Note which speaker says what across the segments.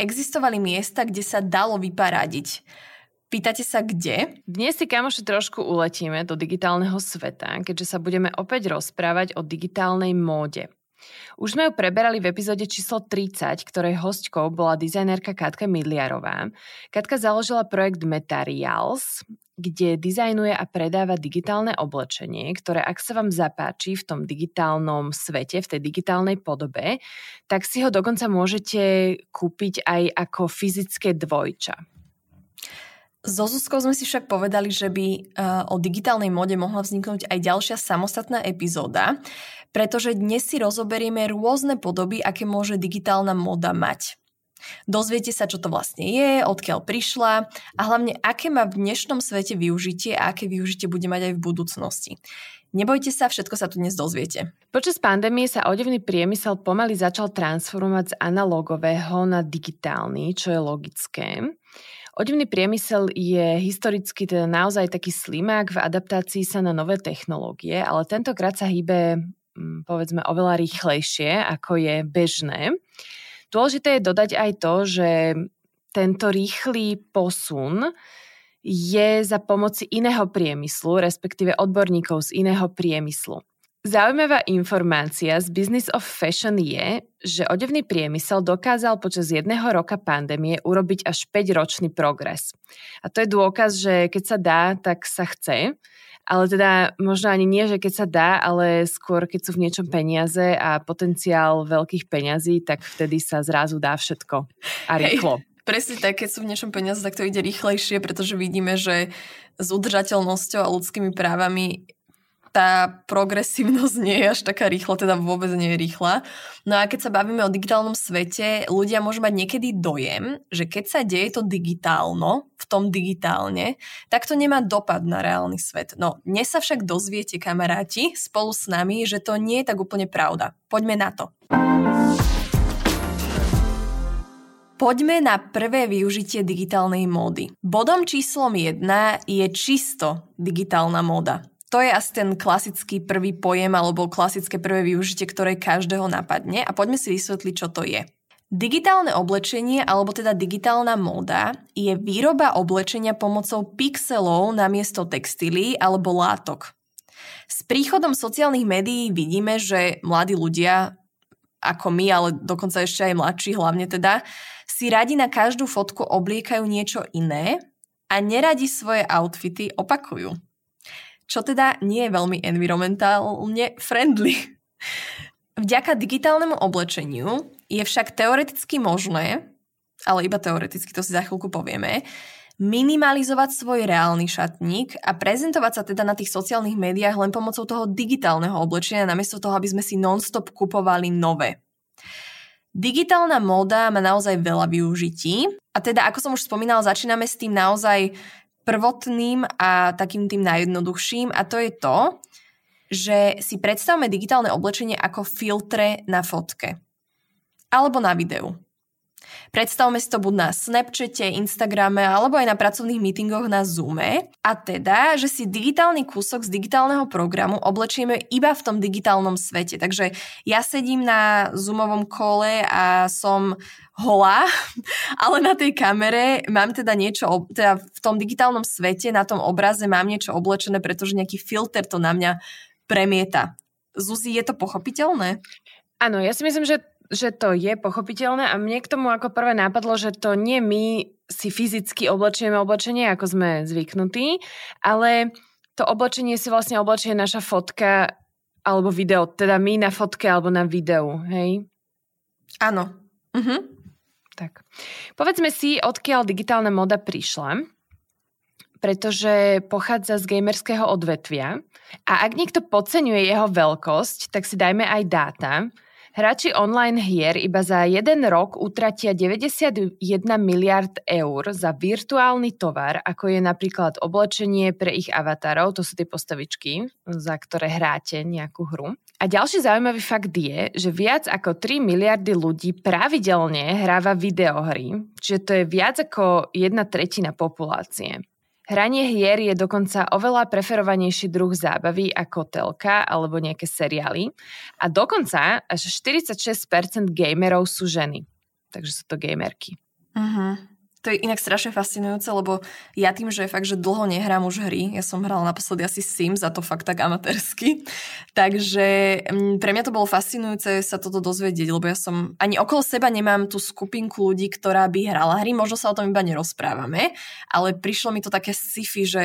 Speaker 1: existovali miesta, kde sa dalo vyparadiť. Pýtate sa kde?
Speaker 2: Dnes si kamoši trošku uletíme do digitálneho sveta, keďže sa budeme opäť rozprávať o digitálnej móde. Už sme ju preberali v epizóde číslo 30, ktorej hostkou bola dizajnerka Katka Midliarová. Katka založila projekt Metarials, kde dizajnuje a predáva digitálne oblečenie, ktoré ak sa vám zapáči v tom digitálnom svete, v tej digitálnej podobe, tak si ho dokonca môžete kúpiť aj ako fyzické dvojča.
Speaker 1: So Zuzkou sme si však povedali, že by uh, o digitálnej mode mohla vzniknúť aj ďalšia samostatná epizóda, pretože dnes si rozoberieme rôzne podoby, aké môže digitálna moda mať. Dozviete sa, čo to vlastne je, odkiaľ prišla a hlavne, aké má v dnešnom svete využitie a aké využitie bude mať aj v budúcnosti. Nebojte sa, všetko sa tu dnes dozviete.
Speaker 2: Počas pandémie sa odevný priemysel pomaly začal transformovať z analogového na digitálny, čo je logické. Odivný priemysel je historicky teda naozaj taký slimák v adaptácii sa na nové technológie, ale tentokrát sa hýbe mm, povedzme oveľa rýchlejšie, ako je bežné. Dôležité je dodať aj to, že tento rýchly posun je za pomoci iného priemyslu, respektíve odborníkov z iného priemyslu. Zaujímavá informácia z Business of Fashion je, že odevný priemysel dokázal počas jedného roka pandémie urobiť až 5-ročný progres. A to je dôkaz, že keď sa dá, tak sa chce. Ale teda možno ani nie, že keď sa dá, ale skôr keď sú v niečom peniaze a potenciál veľkých peňazí, tak vtedy sa zrazu dá všetko a rýchlo.
Speaker 1: Hej. Presne tak, keď sú v niečom peniaze, tak to ide rýchlejšie, pretože vidíme, že s udržateľnosťou a ľudskými právami tá progresívnosť nie je až taká rýchla, teda vôbec nie je rýchla. No a keď sa bavíme o digitálnom svete, ľudia môžu mať niekedy dojem, že keď sa deje to digitálno, v tom digitálne, tak to nemá dopad na reálny svet. No, dnes sa však dozviete, kamaráti, spolu s nami, že to nie je tak úplne pravda. Poďme na to. Poďme na prvé využitie digitálnej módy. Bodom číslom 1 je čisto digitálna móda. To je asi ten klasický prvý pojem alebo klasické prvé využitie, ktoré každého napadne a poďme si vysvetliť, čo to je. Digitálne oblečenie, alebo teda digitálna móda, je výroba oblečenia pomocou pixelov namiesto textílií alebo látok. S príchodom sociálnych médií vidíme, že mladí ľudia, ako my, ale dokonca ešte aj mladší hlavne teda, si radi na každú fotku obliekajú niečo iné a neradi svoje outfity opakujú čo teda nie je veľmi environmentálne friendly. Vďaka digitálnemu oblečeniu je však teoreticky možné, ale iba teoreticky, to si za chvíľku povieme, minimalizovať svoj reálny šatník a prezentovať sa teda na tých sociálnych médiách len pomocou toho digitálneho oblečenia, namiesto toho, aby sme si non-stop kupovali nové. Digitálna móda má naozaj veľa využití a teda, ako som už spomínala, začíname s tým naozaj prvotným a takým tým najjednoduchším a to je to, že si predstavme digitálne oblečenie ako filtre na fotke alebo na videu. Predstavme si to buď na Snapchate, Instagrame alebo aj na pracovných meetingoch na Zoome a teda, že si digitálny kúsok z digitálneho programu oblečieme iba v tom digitálnom svete. Takže ja sedím na Zoomovom kole a som holá, ale na tej kamere mám teda niečo, teda v tom digitálnom svete, na tom obraze mám niečo oblečené, pretože nejaký filter to na mňa premieta. Zuzi, je to pochopiteľné?
Speaker 2: Áno, ja si myslím, že že to je pochopiteľné a mne k tomu ako prvé napadlo, že to nie my si fyzicky oblečieme oblečenie, ako sme zvyknutí, ale to oblečenie si vlastne oblečie naša fotka alebo video, teda my na fotke alebo na videu, hej?
Speaker 1: Áno. Uh-huh.
Speaker 2: Tak. Povedzme si, odkiaľ digitálna moda prišla pretože pochádza z gamerského odvetvia. A ak niekto podceňuje jeho veľkosť, tak si dajme aj dáta, Hráči online hier iba za jeden rok utratia 91 miliard eur za virtuálny tovar, ako je napríklad oblečenie pre ich avatarov, to sú tie postavičky, za ktoré hráte nejakú hru. A ďalší zaujímavý fakt je, že viac ako 3 miliardy ľudí pravidelne hráva videohry, čiže to je viac ako jedna tretina populácie. Hranie hier je dokonca oveľa preferovanejší druh zábavy ako telka alebo nejaké seriály a dokonca až 46% gamerov sú ženy. Takže sú to gamerky.
Speaker 1: Uh-huh. To je inak strašne fascinujúce, lebo ja tým, že fakt, že dlho nehrám už hry, ja som hrala naposledy asi Sims a to fakt tak amatérsky, takže mm, pre mňa to bolo fascinujúce sa toto dozvedieť, lebo ja som ani okolo seba nemám tú skupinku ľudí, ktorá by hrala hry, možno sa o tom iba nerozprávame, ale prišlo mi to také sci-fi, že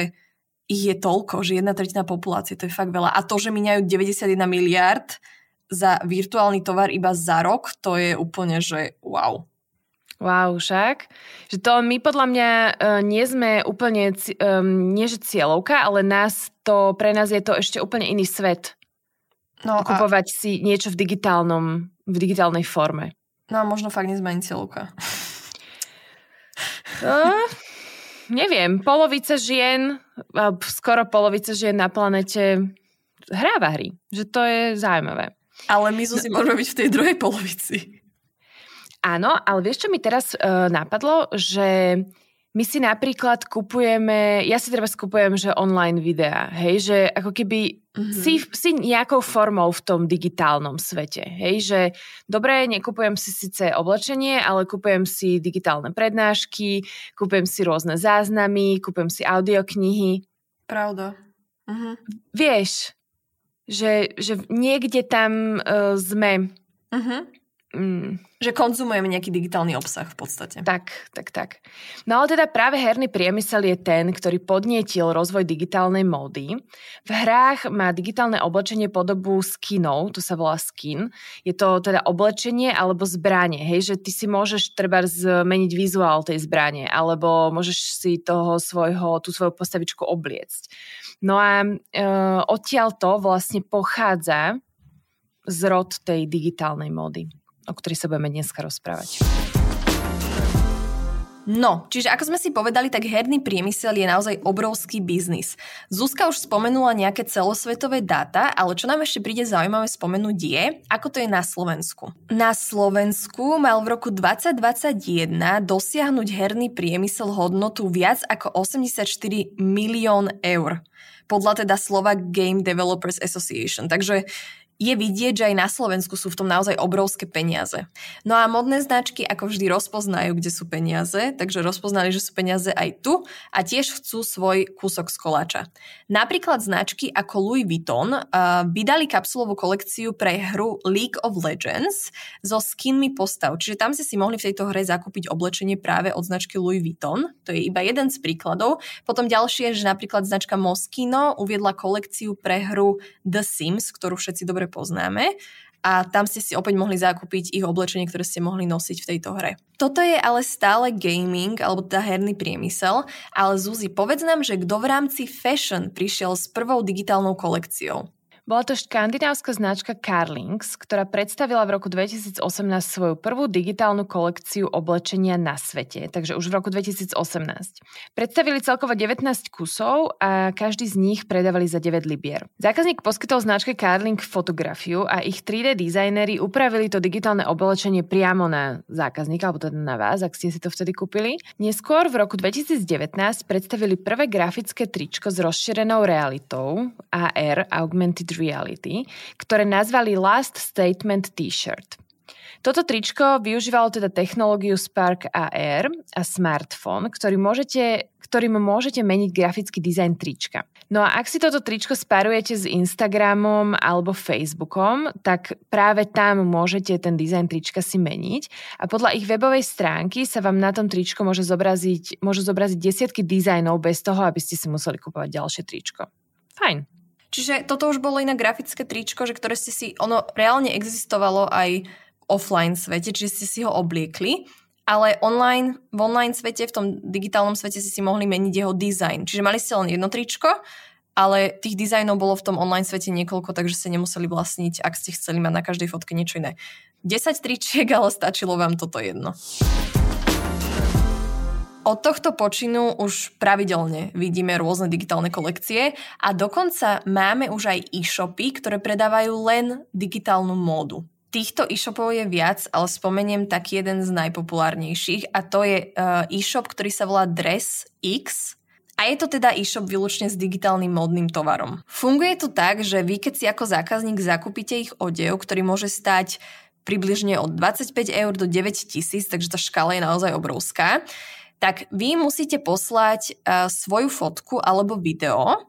Speaker 1: ich je toľko, že jedna tretina populácie, to je fakt veľa. A to, že minajú 91 miliard za virtuálny tovar iba za rok, to je úplne, že wow.
Speaker 2: Wow, však. Že to my podľa mňa uh, nie sme úplne, um, nie že cieľovka, ale nás to, pre nás je to ešte úplne iný svet. No Kupovať a... si niečo v digitálnom, v digitálnej forme.
Speaker 1: No a možno fakt nie sme ani cieľovka.
Speaker 2: Uh, neviem, polovica žien, skoro polovica žien na planete hráva hry. Že to je zaujímavé.
Speaker 1: Ale my no. si môžeme byť v tej druhej polovici.
Speaker 2: Áno, ale vieš, čo mi teraz uh, napadlo? Že my si napríklad kupujeme, ja si teraz kupujem, že online videá, hej, že ako keby mm-hmm. si, si nejakou formou v tom digitálnom svete, hej, že dobre, nekupujem si síce oblečenie, ale kupujem si digitálne prednášky, kupujem si rôzne záznamy, kupujem si audioknihy.
Speaker 1: Pravda. Mm-hmm.
Speaker 2: Vieš, že, že niekde tam uh, sme.
Speaker 1: Mm-hmm. Mm. Že konzumujeme nejaký digitálny obsah v podstate.
Speaker 2: Tak, tak, tak. No ale teda práve herný priemysel je ten, ktorý podnietil rozvoj digitálnej módy. V hrách má digitálne oblečenie podobu skinov, to sa volá skin. Je to teda oblečenie alebo zbranie, hej, že ty si môžeš treba zmeniť vizuál tej zbranie, alebo môžeš si toho svojho, tú svoju postavičku obliecť. No a e, odtiaľ to vlastne pochádza zrod tej digitálnej módy o ktorých sa budeme dneska rozprávať.
Speaker 1: No, čiže ako sme si povedali, tak herný priemysel je naozaj obrovský biznis. Zuzka už spomenula nejaké celosvetové dáta, ale čo nám ešte príde zaujímavé spomenúť je, ako to je na Slovensku. Na Slovensku mal v roku 2021 dosiahnuť herný priemysel hodnotu viac ako 84 milión eur podľa teda Slovak Game Developers Association. Takže je vidieť, že aj na Slovensku sú v tom naozaj obrovské peniaze. No a modné značky ako vždy rozpoznajú, kde sú peniaze, takže rozpoznali, že sú peniaze aj tu a tiež chcú svoj kúsok z koláča. Napríklad značky ako Louis Vuitton uh, vydali kapsulovú kolekciu pre hru League of Legends so skinmi postav, čiže tam ste si mohli v tejto hre zakúpiť oblečenie práve od značky Louis Vuitton, to je iba jeden z príkladov. Potom ďalšie, že napríklad značka Moschino uviedla kolekciu pre hru The Sims, ktorú všetci dobre dobre poznáme a tam ste si opäť mohli zakúpiť ich oblečenie, ktoré ste mohli nosiť v tejto hre. Toto je ale stále gaming, alebo teda herný priemysel, ale Zuzi, povedz nám, že kto v rámci fashion prišiel s prvou digitálnou kolekciou?
Speaker 2: Bola to škandinávska značka Carlings, ktorá predstavila v roku 2018 svoju prvú digitálnu kolekciu oblečenia na svete, takže už v roku 2018. Predstavili celkovo 19 kusov a každý z nich predávali za 9 libier. Zákazník poskytol značke Carling fotografiu a ich 3D dizajneri upravili to digitálne oblečenie priamo na zákazníka, alebo teda na vás, ak ste si to vtedy kúpili. Neskôr v roku 2019 predstavili prvé grafické tričko s rozšírenou realitou AR, Augmented Reality, ktoré nazvali Last Statement T-shirt. Toto tričko využívalo teda technológiu Spark AR a smartphone, ktorý môžete, ktorým môžete meniť grafický dizajn trička. No a ak si toto tričko spárujete s Instagramom alebo Facebookom, tak práve tam môžete ten dizajn trička si meniť a podľa ich webovej stránky sa vám na tom tričko môže zobraziť, môžu zobraziť desiatky dizajnov bez toho, aby ste si museli kupovať ďalšie tričko. Fajn.
Speaker 1: Čiže toto už bolo iné grafické tričko, že ktoré ste si, ono reálne existovalo aj v offline svete, čiže ste si ho obliekli, ale online, v online svete, v tom digitálnom svete ste si mohli meniť jeho dizajn. Čiže mali ste len jedno tričko ale tých dizajnov bolo v tom online svete niekoľko, takže ste nemuseli vlastniť, ak ste chceli mať na každej fotke niečo iné. 10 tričiek, ale stačilo vám toto jedno. Od tohto počinu už pravidelne vidíme rôzne digitálne kolekcie a dokonca máme už aj e-shopy, ktoré predávajú len digitálnu módu. Týchto e-shopov je viac, ale spomeniem taký jeden z najpopulárnejších a to je uh, e-shop, ktorý sa volá Dress X a je to teda e-shop výlučne s digitálnym modným tovarom. Funguje to tak, že vy keď si ako zákazník zakúpite ich odev, ktorý môže stať približne od 25 eur do 9 tisíc, takže tá škala je naozaj obrovská, tak vy musíte poslať uh, svoju fotku alebo video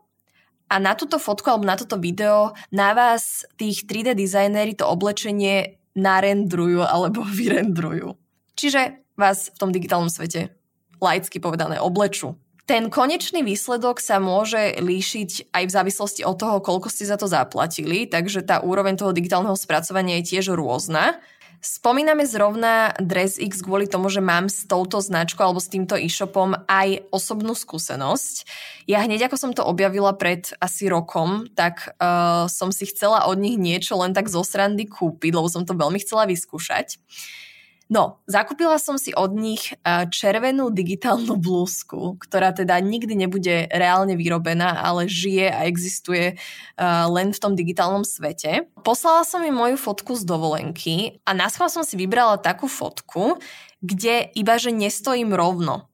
Speaker 1: a na túto fotku alebo na toto video na vás tých 3D dizajnéri to oblečenie narendrujú alebo vyrendrujú. Čiže vás v tom digitálnom svete laicky povedané oblečú. Ten konečný výsledok sa môže líšiť aj v závislosti od toho, koľko ste za to zaplatili, takže tá úroveň toho digitálneho spracovania je tiež rôzna. Spomíname zrovna DressX kvôli tomu, že mám s touto značkou alebo s týmto e-shopom aj osobnú skúsenosť. Ja hneď ako som to objavila pred asi rokom, tak uh, som si chcela od nich niečo len tak zo srandy kúpiť, lebo som to veľmi chcela vyskúšať. No, zakúpila som si od nich e, červenú digitálnu blúzku, ktorá teda nikdy nebude reálne vyrobená, ale žije a existuje e, len v tom digitálnom svete. Poslala som im moju fotku z dovolenky a na som si vybrala takú fotku, kde iba že nestojím rovno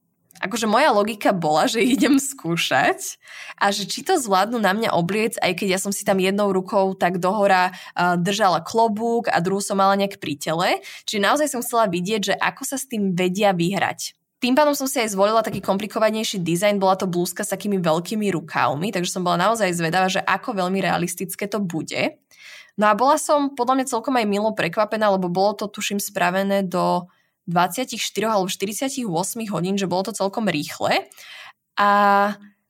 Speaker 1: akože moja logika bola, že idem skúšať a že či to zvládnu na mňa obliec, aj keď ja som si tam jednou rukou tak dohora držala klobúk a druhú som mala nejak pri tele. Čiže naozaj som chcela vidieť, že ako sa s tým vedia vyhrať. Tým pádom som si aj zvolila taký komplikovanejší dizajn, bola to blúzka s takými veľkými rukávmi, takže som bola naozaj zvedavá, že ako veľmi realistické to bude. No a bola som podľa mňa celkom aj milo prekvapená, lebo bolo to tuším spravené do 24 alebo 48 hodín, že bolo to celkom rýchle. A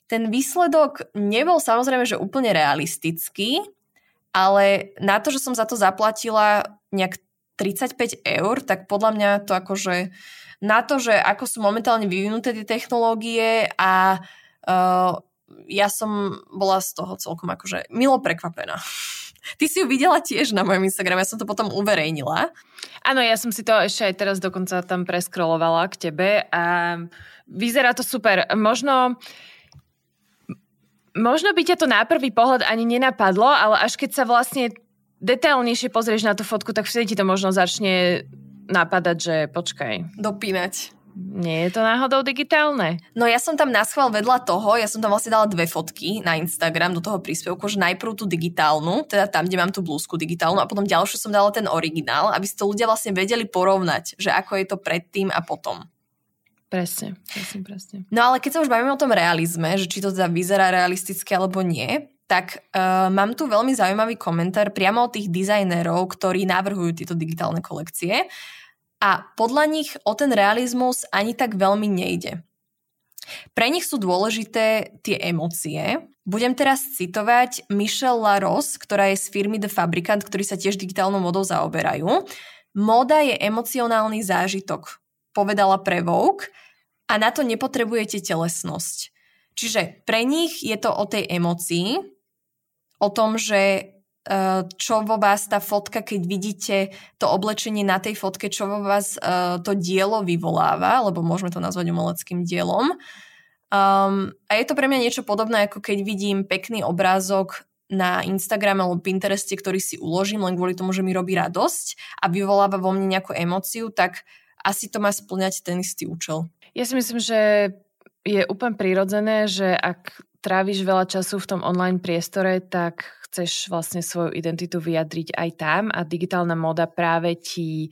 Speaker 1: ten výsledok nebol samozrejme, že úplne realistický, ale na to, že som za to zaplatila nejak 35 eur, tak podľa mňa to akože na to, že ako sú momentálne vyvinuté tie technológie a uh, ja som bola z toho celkom akože milo prekvapená. Ty si ju videla tiež na mojom Instagrame, ja som to potom uverejnila.
Speaker 2: Áno, ja som si to ešte aj teraz dokonca tam preskrolovala k tebe a vyzerá to super. Možno možno by ťa to na prvý pohľad ani nenapadlo, ale až keď sa vlastne detailnejšie pozrieš na tú fotku, tak vtedy ti to možno začne napadať, že počkaj.
Speaker 1: Dopínať.
Speaker 2: Nie je to náhodou digitálne?
Speaker 1: No ja som tam na schvál vedľa toho, ja som tam vlastne dala dve fotky na Instagram do toho príspevku, že najprv tú digitálnu, teda tam, kde mám tú blúzku digitálnu a potom ďalšiu som dala ten originál, aby si to ľudia vlastne vedeli porovnať, že ako je to predtým a potom.
Speaker 2: Presne, presne, presne.
Speaker 1: No ale keď sa už bavíme o tom realizme, že či to teda vyzerá realisticky alebo nie, tak uh, mám tu veľmi zaujímavý komentár priamo od tých dizajnérov, ktorí navrhujú tieto digitálne kolekcie a podľa nich o ten realizmus ani tak veľmi nejde. Pre nich sú dôležité tie emócie. Budem teraz citovať Michelle Laros, ktorá je z firmy The Fabricant, ktorí sa tiež digitálnou modou zaoberajú. Moda je emocionálny zážitok, povedala pre Vogue, a na to nepotrebujete telesnosť. Čiže pre nich je to o tej emocii, o tom, že čo vo vás tá fotka, keď vidíte to oblečenie na tej fotke, čo vo vás uh, to dielo vyvoláva, lebo môžeme to nazvať umeleckým dielom. Um, a je to pre mňa niečo podobné, ako keď vidím pekný obrázok na Instagram alebo Pintereste, ktorý si uložím len kvôli tomu, že mi robí radosť a vyvoláva vo mne nejakú emóciu, tak asi to má splňať ten istý účel.
Speaker 2: Ja si myslím, že je úplne prirodzené, že ak tráviš veľa času v tom online priestore, tak chceš vlastne svoju identitu vyjadriť aj tam a digitálna moda práve ti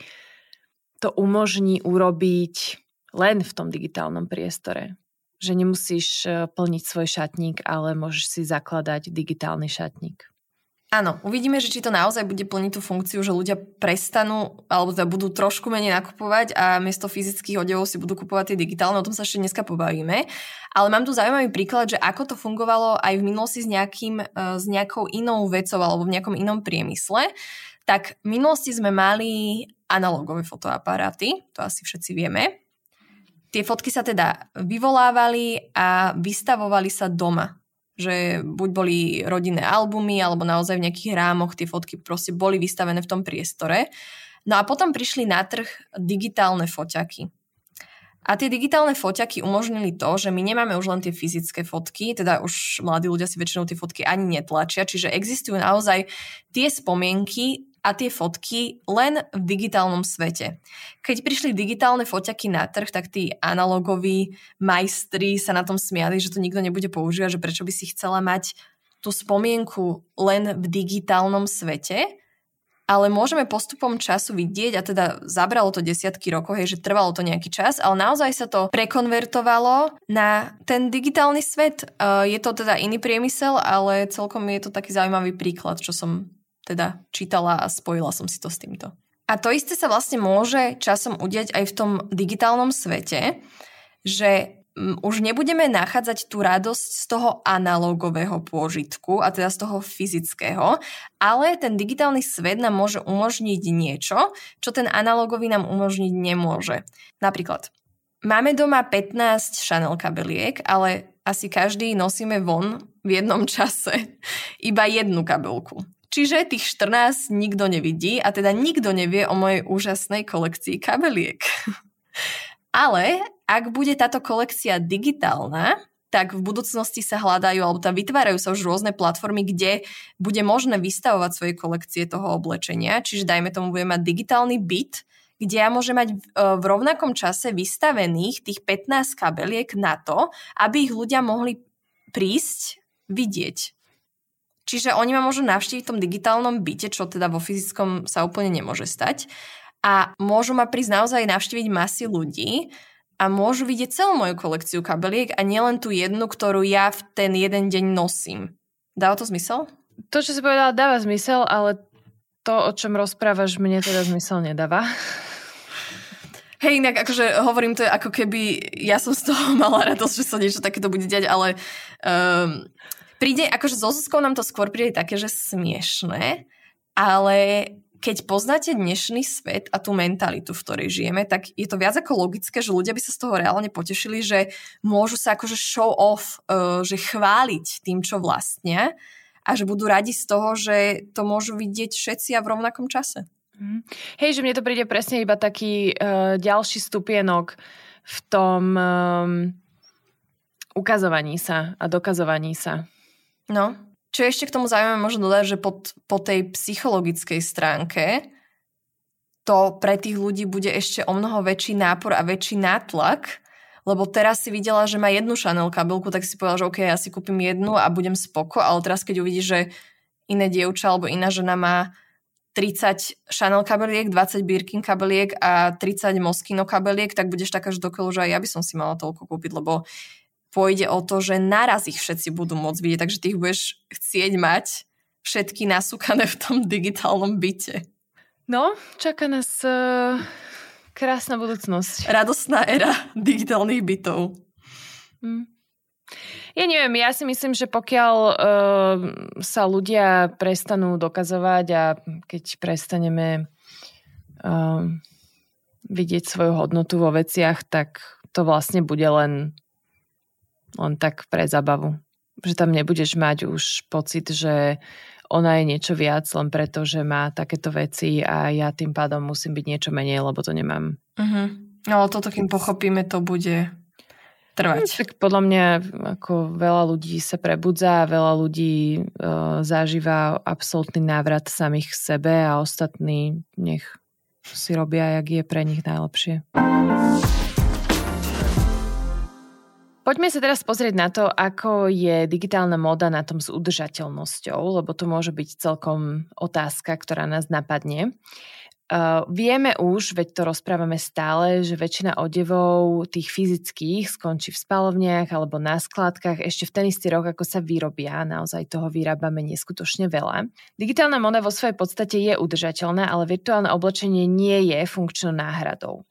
Speaker 2: to umožní urobiť len v tom digitálnom priestore. Že nemusíš e, plniť svoj šatník, ale môžeš si zakladať digitálny šatník.
Speaker 1: Áno, uvidíme, že či to naozaj bude plniť tú funkciu, že ľudia prestanú, alebo teda budú trošku menej nakupovať a miesto fyzických odevov si budú kupovať tie digitálne, o tom sa ešte dneska pobavíme. Ale mám tu zaujímavý príklad, že ako to fungovalo aj v minulosti s, nejakým, e, s nejakou inou vecou alebo v nejakom inom priemysle. Tak v minulosti sme mali analogové fotoaparáty, to asi všetci vieme. Tie fotky sa teda vyvolávali a vystavovali sa doma že buď boli rodinné albumy, alebo naozaj v nejakých rámoch tie fotky proste boli vystavené v tom priestore. No a potom prišli na trh digitálne foťaky. A tie digitálne foťaky umožnili to, že my nemáme už len tie fyzické fotky, teda už mladí ľudia si väčšinou tie fotky ani netlačia, čiže existujú naozaj tie spomienky a tie fotky len v digitálnom svete. Keď prišli digitálne foťaky na trh, tak tí analogoví majstri sa na tom smiali, že to nikto nebude používať, že prečo by si chcela mať tú spomienku len v digitálnom svete ale môžeme postupom času vidieť, a teda zabralo to desiatky rokov, hej, že trvalo to nejaký čas, ale naozaj sa to prekonvertovalo na ten digitálny svet. Uh, je to teda iný priemysel, ale celkom je to taký zaujímavý príklad, čo som teda čítala a spojila som si to s týmto. A to isté sa vlastne môže časom udiať aj v tom digitálnom svete, že už nebudeme nachádzať tú radosť z toho analogového pôžitku, a teda z toho fyzického, ale ten digitálny svet nám môže umožniť niečo, čo ten analogový nám umožniť nemôže. Napríklad, máme doma 15 Chanel kabeliek, ale asi každý nosíme von v jednom čase iba jednu kabelku. Čiže tých 14 nikto nevidí a teda nikto nevie o mojej úžasnej kolekcii kabeliek. Ale ak bude táto kolekcia digitálna, tak v budúcnosti sa hľadajú, alebo tam vytvárajú sa už rôzne platformy, kde bude možné vystavovať svoje kolekcie toho oblečenia. Čiže dajme tomu, budeme mať digitálny byt, kde ja môžem mať v rovnakom čase vystavených tých 15 kabeliek na to, aby ich ľudia mohli prísť vidieť. Čiže oni ma môžu navštíviť v tom digitálnom byte, čo teda vo fyzickom sa úplne nemôže stať. A môžu ma prísť naozaj navštíviť masy ľudí, a môžu vidieť celú moju kolekciu kabeliek a nielen tú jednu, ktorú ja v ten jeden deň nosím. Dáva to zmysel?
Speaker 2: To, čo si povedala, dáva zmysel, ale to, o čom rozprávaš, mne teda zmysel nedáva.
Speaker 1: Hej, inak akože hovorím to je ako keby ja som z toho mala radosť, že sa niečo takéto bude diať, ale um, príde, akože so Zuzkou nám to skôr príde také, že smiešné, ale keď poznáte dnešný svet a tú mentalitu, v ktorej žijeme, tak je to viac ako logické, že ľudia by sa z toho reálne potešili, že môžu sa akože show off, uh, že chváliť tým, čo vlastnia a že budú radi z toho, že to môžu vidieť všetci a v rovnakom čase.
Speaker 2: Mm. Hej, že mne to príde presne iba taký uh, ďalší stupienok v tom um, ukazovaní sa a dokazovaní sa.
Speaker 1: No, čo ešte k tomu zaujímavé možno dodať, že pod, po tej psychologickej stránke to pre tých ľudí bude ešte o mnoho väčší nápor a väčší nátlak, lebo teraz si videla, že má jednu Chanel kabelku, tak si povedala, že OK, ja si kúpim jednu a budem spoko, ale teraz keď uvidíš, že iné dievča alebo iná žena má 30 Chanel kabeliek, 20 Birkin kabeliek a 30 Moschino kabeliek, tak budeš taká, že dokoľu, že aj ja by som si mala toľko kúpiť, lebo pôjde o to, že naraz ich všetci budú môcť vidieť, takže ty ich budeš chcieť mať všetky nasúkané v tom digitálnom byte.
Speaker 2: No, čaká nás uh, krásna budúcnosť.
Speaker 1: Radostná era digitálnych bytov.
Speaker 2: Hmm. Ja neviem, ja si myslím, že pokiaľ uh, sa ľudia prestanú dokazovať a keď prestaneme uh, vidieť svoju hodnotu vo veciach, tak to vlastne bude len len tak pre zabavu. Že tam nebudeš mať už pocit, že ona je niečo viac len preto, že má takéto veci a ja tým pádom musím byť niečo menej, lebo to nemám.
Speaker 1: Uh-huh. No ale toto, kým pochopíme, to bude trvať.
Speaker 2: No, tak podľa mňa ako veľa ľudí sa prebudza a veľa ľudí uh, zažíva absolútny návrat samých k sebe a ostatní nech si robia, jak je pre nich najlepšie. Poďme sa teraz pozrieť na to, ako je digitálna móda na tom s udržateľnosťou, lebo to môže byť celkom otázka, ktorá nás napadne. Uh, vieme už, veď to rozprávame stále, že väčšina odevov tých fyzických skončí v spalovniach alebo na skladkách ešte v ten istý rok, ako sa vyrobia. Naozaj toho vyrábame neskutočne veľa. Digitálna moda vo svojej podstate je udržateľná, ale virtuálne oblečenie nie je funkčnou náhradou.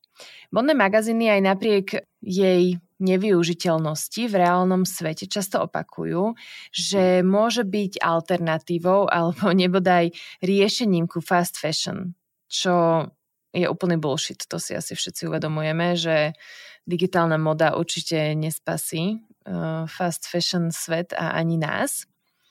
Speaker 2: Modné magazíny aj napriek jej nevyužiteľnosti v reálnom svete často opakujú, že môže byť alternatívou alebo nebodaj riešením ku fast fashion, čo je úplný bullshit. To si asi všetci uvedomujeme, že digitálna moda určite nespasí uh, fast fashion svet a ani nás.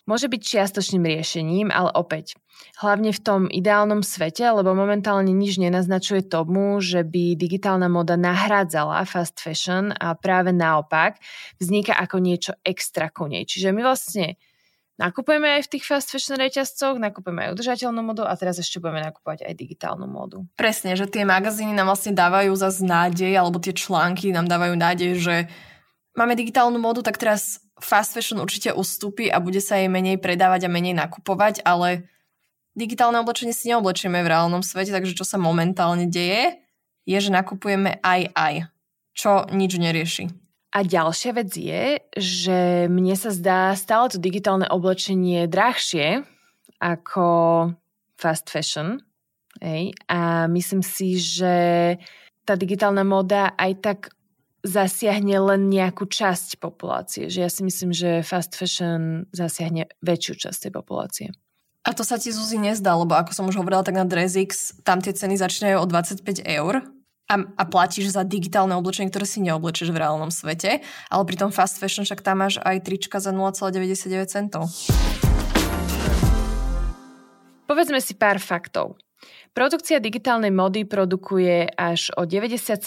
Speaker 2: Môže byť čiastočným riešením, ale opäť, hlavne v tom ideálnom svete, lebo momentálne nič nenaznačuje tomu, že by digitálna moda nahrádzala fast fashion a práve naopak vzniká ako niečo extra ku nej. Čiže my vlastne nakupujeme aj v tých fast fashion reťazcoch, nakupujeme aj udržateľnú modu a teraz ešte budeme nakupovať aj digitálnu modu.
Speaker 1: Presne, že tie magazíny nám vlastne dávajú za nádej, alebo tie články nám dávajú nádej, že máme digitálnu modu, tak teraz fast fashion určite ustúpi a bude sa jej menej predávať a menej nakupovať, ale digitálne oblečenie si neoblečieme v reálnom svete, takže čo sa momentálne deje, je, že nakupujeme aj aj, čo nič nerieši.
Speaker 2: A ďalšia vec je, že mne sa zdá stále to digitálne oblečenie drahšie ako fast fashion. Hej? A myslím si, že tá digitálna moda aj tak zasiahne len nejakú časť populácie. Že ja si myslím, že fast fashion zasiahne väčšiu časť tej populácie.
Speaker 1: A to sa ti, Zuzi, nezdá, lebo ako som už hovorila, tak na DressX tam tie ceny začínajú od 25 eur a, a platíš za digitálne oblečenie, ktoré si neoblečeš v reálnom svete, ale pri tom fast fashion však tam máš aj trička za 0,99 centov.
Speaker 2: Povedzme si pár faktov. Produkcia digitálnej mody produkuje až o 97%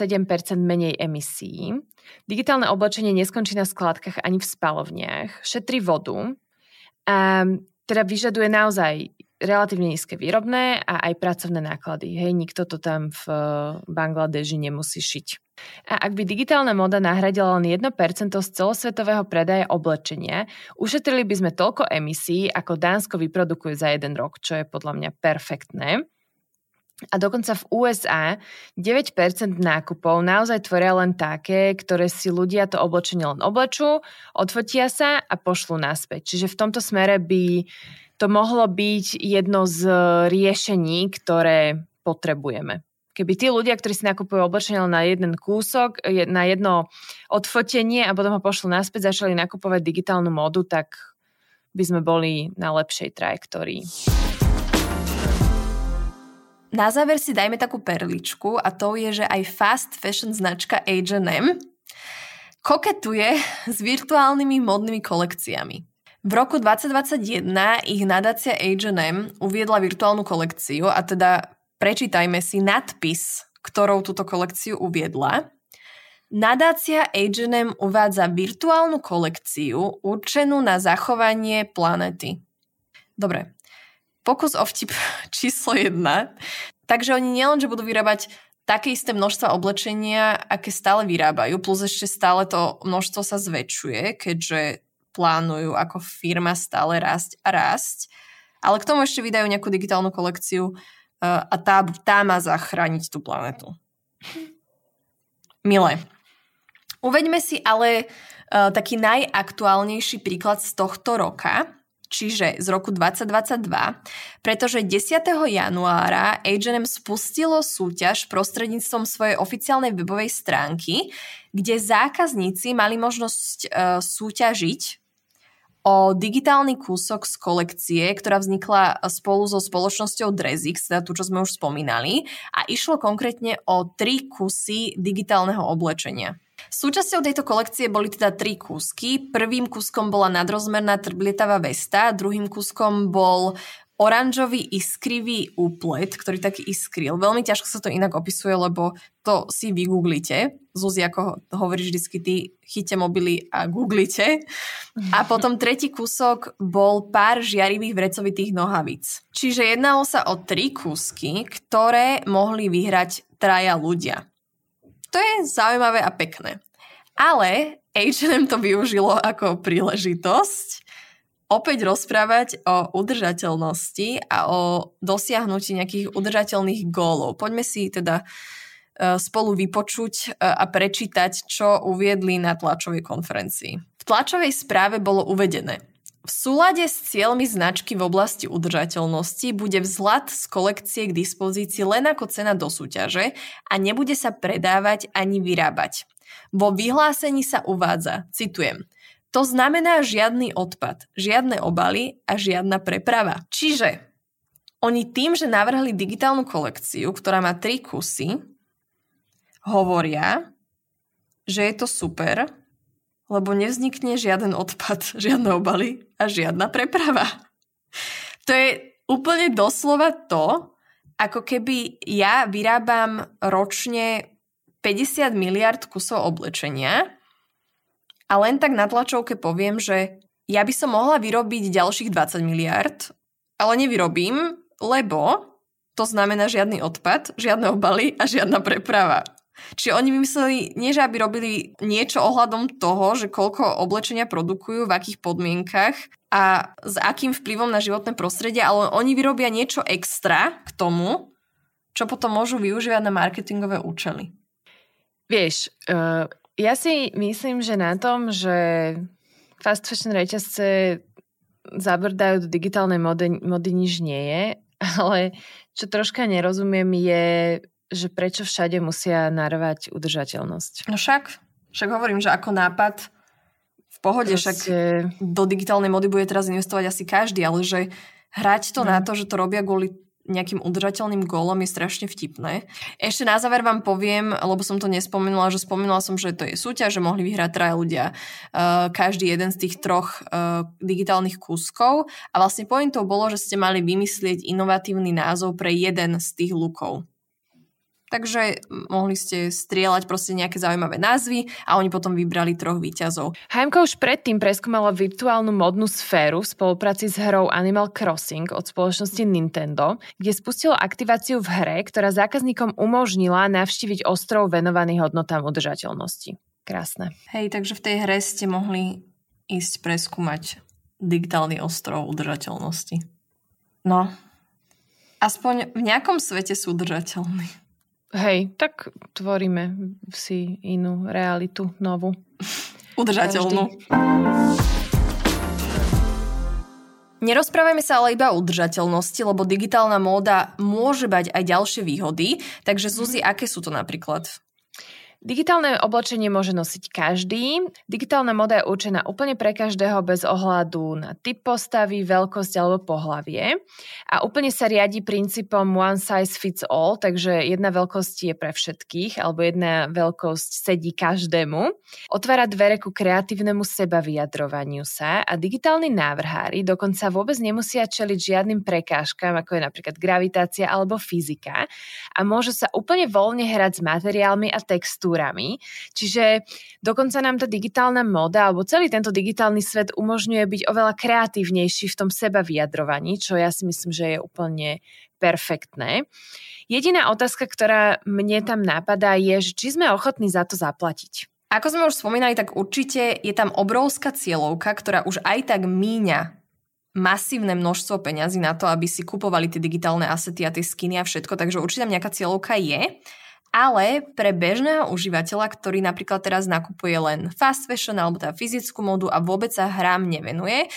Speaker 2: menej emisí. Digitálne oblečenie neskončí na skladkách ani v spalovniach, šetrí vodu a teda vyžaduje naozaj relatívne nízke výrobné a aj pracovné náklady. Hej, nikto to tam v Bangladeži nemusí šiť. A ak by digitálna moda nahradila len 1% z celosvetového predaja oblečenia, ušetrili by sme toľko emisí, ako Dánsko vyprodukuje za jeden rok, čo je podľa mňa perfektné. A dokonca v USA 9% nákupov naozaj tvoria len také, ktoré si ľudia to oblečenie len oblečú, odfotia sa a pošlú naspäť. Čiže v tomto smere by to mohlo byť jedno z riešení, ktoré potrebujeme. Keby tí ľudia, ktorí si nakupujú oblečenie na jeden kúsok, na jedno odfotenie a potom ho pošlú naspäť, začali nakupovať digitálnu módu, tak by sme boli na lepšej trajektórii.
Speaker 1: Na záver si dajme takú perličku a to je, že aj fast fashion značka H&M koketuje s virtuálnymi modnými kolekciami. V roku 2021 ich nadácia H&M uviedla virtuálnu kolekciu a teda prečítajme si nadpis, ktorou túto kolekciu uviedla. Nadácia H&M uvádza virtuálnu kolekciu určenú na zachovanie planety. Dobre, pokus o vtip číslo jedna. Takže oni nielen, že budú vyrábať také isté množstva oblečenia, aké stále vyrábajú, plus ešte stále to množstvo sa zväčšuje, keďže plánujú ako firma stále rásť a rásť. Ale k tomu ešte vydajú nejakú digitálnu kolekciu uh, a tá, tá má zachrániť tú planetu. Milé. Uveďme si ale uh, taký najaktuálnejší príklad z tohto roka, čiže z roku 2022, pretože 10. januára H&M spustilo súťaž prostredníctvom svojej oficiálnej webovej stránky, kde zákazníci mali možnosť e, súťažiť o digitálny kúsok z kolekcie, ktorá vznikla spolu so spoločnosťou Drezix, teda tu, čo sme už spomínali, a išlo konkrétne o tri kusy digitálneho oblečenia. Súčasťou tejto kolekcie boli teda tri kúsky. Prvým kúskom bola nadrozmerná trblietavá vesta, druhým kúskom bol oranžový iskrivý úplet, ktorý taký iskril. Veľmi ťažko sa to inak opisuje, lebo to si vygooglite. Zuzi, ako hovoríš vždycky, ty chyte mobily a googlite. A potom tretí kúsok bol pár žiarivých vrecovitých nohavíc. Čiže jednalo sa o tri kúsky, ktoré mohli vyhrať traja ľudia. To je zaujímavé a pekné. Ale H&M to využilo ako príležitosť opäť rozprávať o udržateľnosti a o dosiahnutí nejakých udržateľných gólov. Poďme si teda e, spolu vypočuť e, a prečítať, čo uviedli na tlačovej konferencii. V tlačovej správe bolo uvedené. V súlade s cieľmi značky v oblasti udržateľnosti bude vzhľad z kolekcie k dispozícii len ako cena do súťaže a nebude sa predávať ani vyrábať. Vo vyhlásení sa uvádza, citujem, to znamená žiadny odpad, žiadne obaly a žiadna preprava. Čiže oni tým, že navrhli digitálnu kolekciu, ktorá má tri kusy, hovoria, že je to super, lebo nevznikne žiaden odpad, žiadne obaly a žiadna preprava. To je úplne doslova to, ako keby ja vyrábam ročne 50 miliard kusov oblečenia a len tak na tlačovke poviem, že ja by som mohla vyrobiť ďalších 20 miliard, ale nevyrobím, lebo to znamená žiadny odpad, žiadne obaly a žiadna preprava. Čiže oni vymysleli, nie že aby robili niečo ohľadom toho, že koľko oblečenia produkujú, v akých podmienkach a s akým vplyvom na životné prostredie, ale oni vyrobia niečo extra k tomu, čo potom môžu využívať na marketingové účely.
Speaker 2: Vieš, uh, ja si myslím, že na tom, že fast fashion reťazce zabrdajú do digitálnej mody, mody nič nie je, ale čo troška nerozumiem je, že prečo všade musia narvať udržateľnosť.
Speaker 1: No však, však hovorím, že ako nápad v pohode, Proste... však do digitálnej mody bude teraz investovať asi každý, ale že hrať to hmm. na to, že to robia kvôli nejakým udržateľným gólom je strašne vtipné. Ešte na záver vám poviem, lebo som to nespomenula, že spomenula som, že to je súťaž, že mohli vyhrať traja ľudia uh, každý jeden z tých troch uh, digitálnych kúskov a vlastne pointou bolo, že ste mali vymyslieť inovatívny názov pre jeden z tých lukov. Takže mohli ste strieľať proste nejaké zaujímavé názvy a oni potom vybrali troch výťazov.
Speaker 2: HMK už predtým preskúmala virtuálnu modnú sféru v spolupráci s hrou Animal Crossing od spoločnosti Nintendo, kde spustilo aktiváciu v hre, ktorá zákazníkom umožnila navštíviť ostrov venovaný hodnotám udržateľnosti. Krásne.
Speaker 1: Hej, takže v tej hre ste mohli ísť preskúmať digitálny ostrov udržateľnosti. No, aspoň v nejakom svete sú udržateľní.
Speaker 2: Hej, tak tvoríme si inú realitu, novú.
Speaker 1: Udržateľnú. Nerozprávajme sa ale iba o udržateľnosti, lebo digitálna móda môže mať aj ďalšie výhody. Takže Zuzi, aké sú to napríklad?
Speaker 2: Digitálne oblečenie môže nosiť každý. Digitálna moda je určená úplne pre každého bez ohľadu na typ postavy, veľkosť alebo pohlavie. A úplne sa riadi princípom one size fits all, takže jedna veľkosť je pre všetkých alebo jedna veľkosť sedí každému. Otvára dvere ku kreatívnemu seba vyjadrovaniu sa a digitálni návrhári dokonca vôbec nemusia čeliť žiadnym prekážkam, ako je napríklad gravitácia alebo fyzika a môžu sa úplne voľne hrať s materiálmi a textúrami kultúrami. Čiže dokonca nám tá digitálna moda alebo celý tento digitálny svet umožňuje byť oveľa kreatívnejší v tom seba vyjadrovaní, čo ja si myslím, že je úplne perfektné. Jediná otázka, ktorá mne tam napadá, je, či sme ochotní za to zaplatiť.
Speaker 1: Ako sme už spomínali, tak určite je tam obrovská cieľovka, ktorá už aj tak míňa masívne množstvo peňazí na to, aby si kupovali tie digitálne asety a tie skiny a všetko, takže určite tam nejaká cieľovka je. Ale pre bežného užívateľa, ktorý napríklad teraz nakupuje len fast fashion alebo teda fyzickú modu a vôbec sa hrám nevenuje,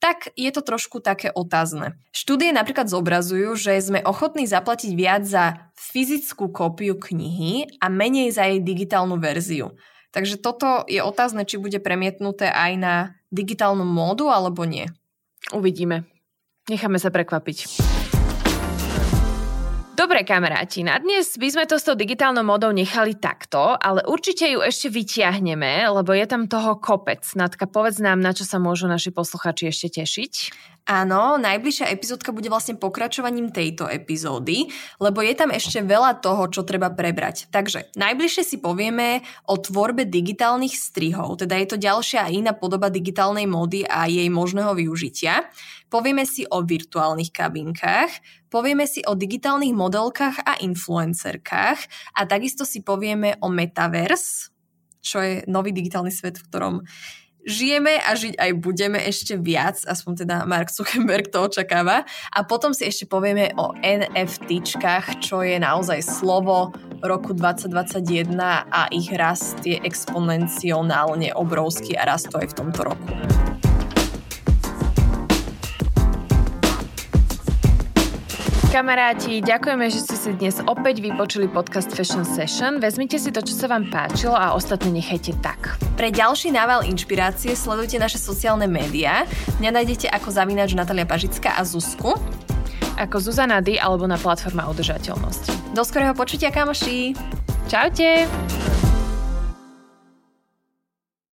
Speaker 1: tak je to trošku také otázne. Štúdie napríklad zobrazujú, že sme ochotní zaplatiť viac za fyzickú kópiu knihy a menej za jej digitálnu verziu. Takže toto je otázne, či bude premietnuté aj na digitálnu módu alebo nie.
Speaker 2: Uvidíme. Necháme sa prekvapiť. Dobre kamaráti, na dnes by sme to s tou digitálnou modou nechali takto, ale určite ju ešte vyťahneme, lebo je tam toho kopec. Natka, povedz nám, na čo sa môžu naši posluchači ešte tešiť.
Speaker 1: Áno, najbližšia epizódka bude vlastne pokračovaním tejto epizódy, lebo je tam ešte veľa toho, čo treba prebrať. Takže najbližšie si povieme o tvorbe digitálnych strihov, teda je to ďalšia iná podoba digitálnej módy a jej možného využitia. Povieme si o virtuálnych kabinkách, povieme si o digitálnych modelkách a influencerkách a takisto si povieme o metaverse, čo je nový digitálny svet, v ktorom žijeme a žiť aj budeme ešte viac, aspoň teda Mark Zuckerberg to očakáva. A potom si ešte povieme o NFTčkách, čo je naozaj slovo roku 2021 a ich rast je exponenciálne obrovský a rastú aj v tomto roku.
Speaker 2: Kamaráti, ďakujeme, že ste si dnes opäť vypočuli podcast Fashion Session. Vezmite si to, čo sa vám páčilo a ostatne nechajte tak.
Speaker 1: Pre ďalší nával inšpirácie sledujte naše sociálne médiá. Mňa nájdete ako zavínač Natalia Pažická a Zuzku.
Speaker 2: Ako Zuzana D alebo na platforma udržateľnosti.
Speaker 1: Do skorého počutia, kamoši!
Speaker 2: Čaute!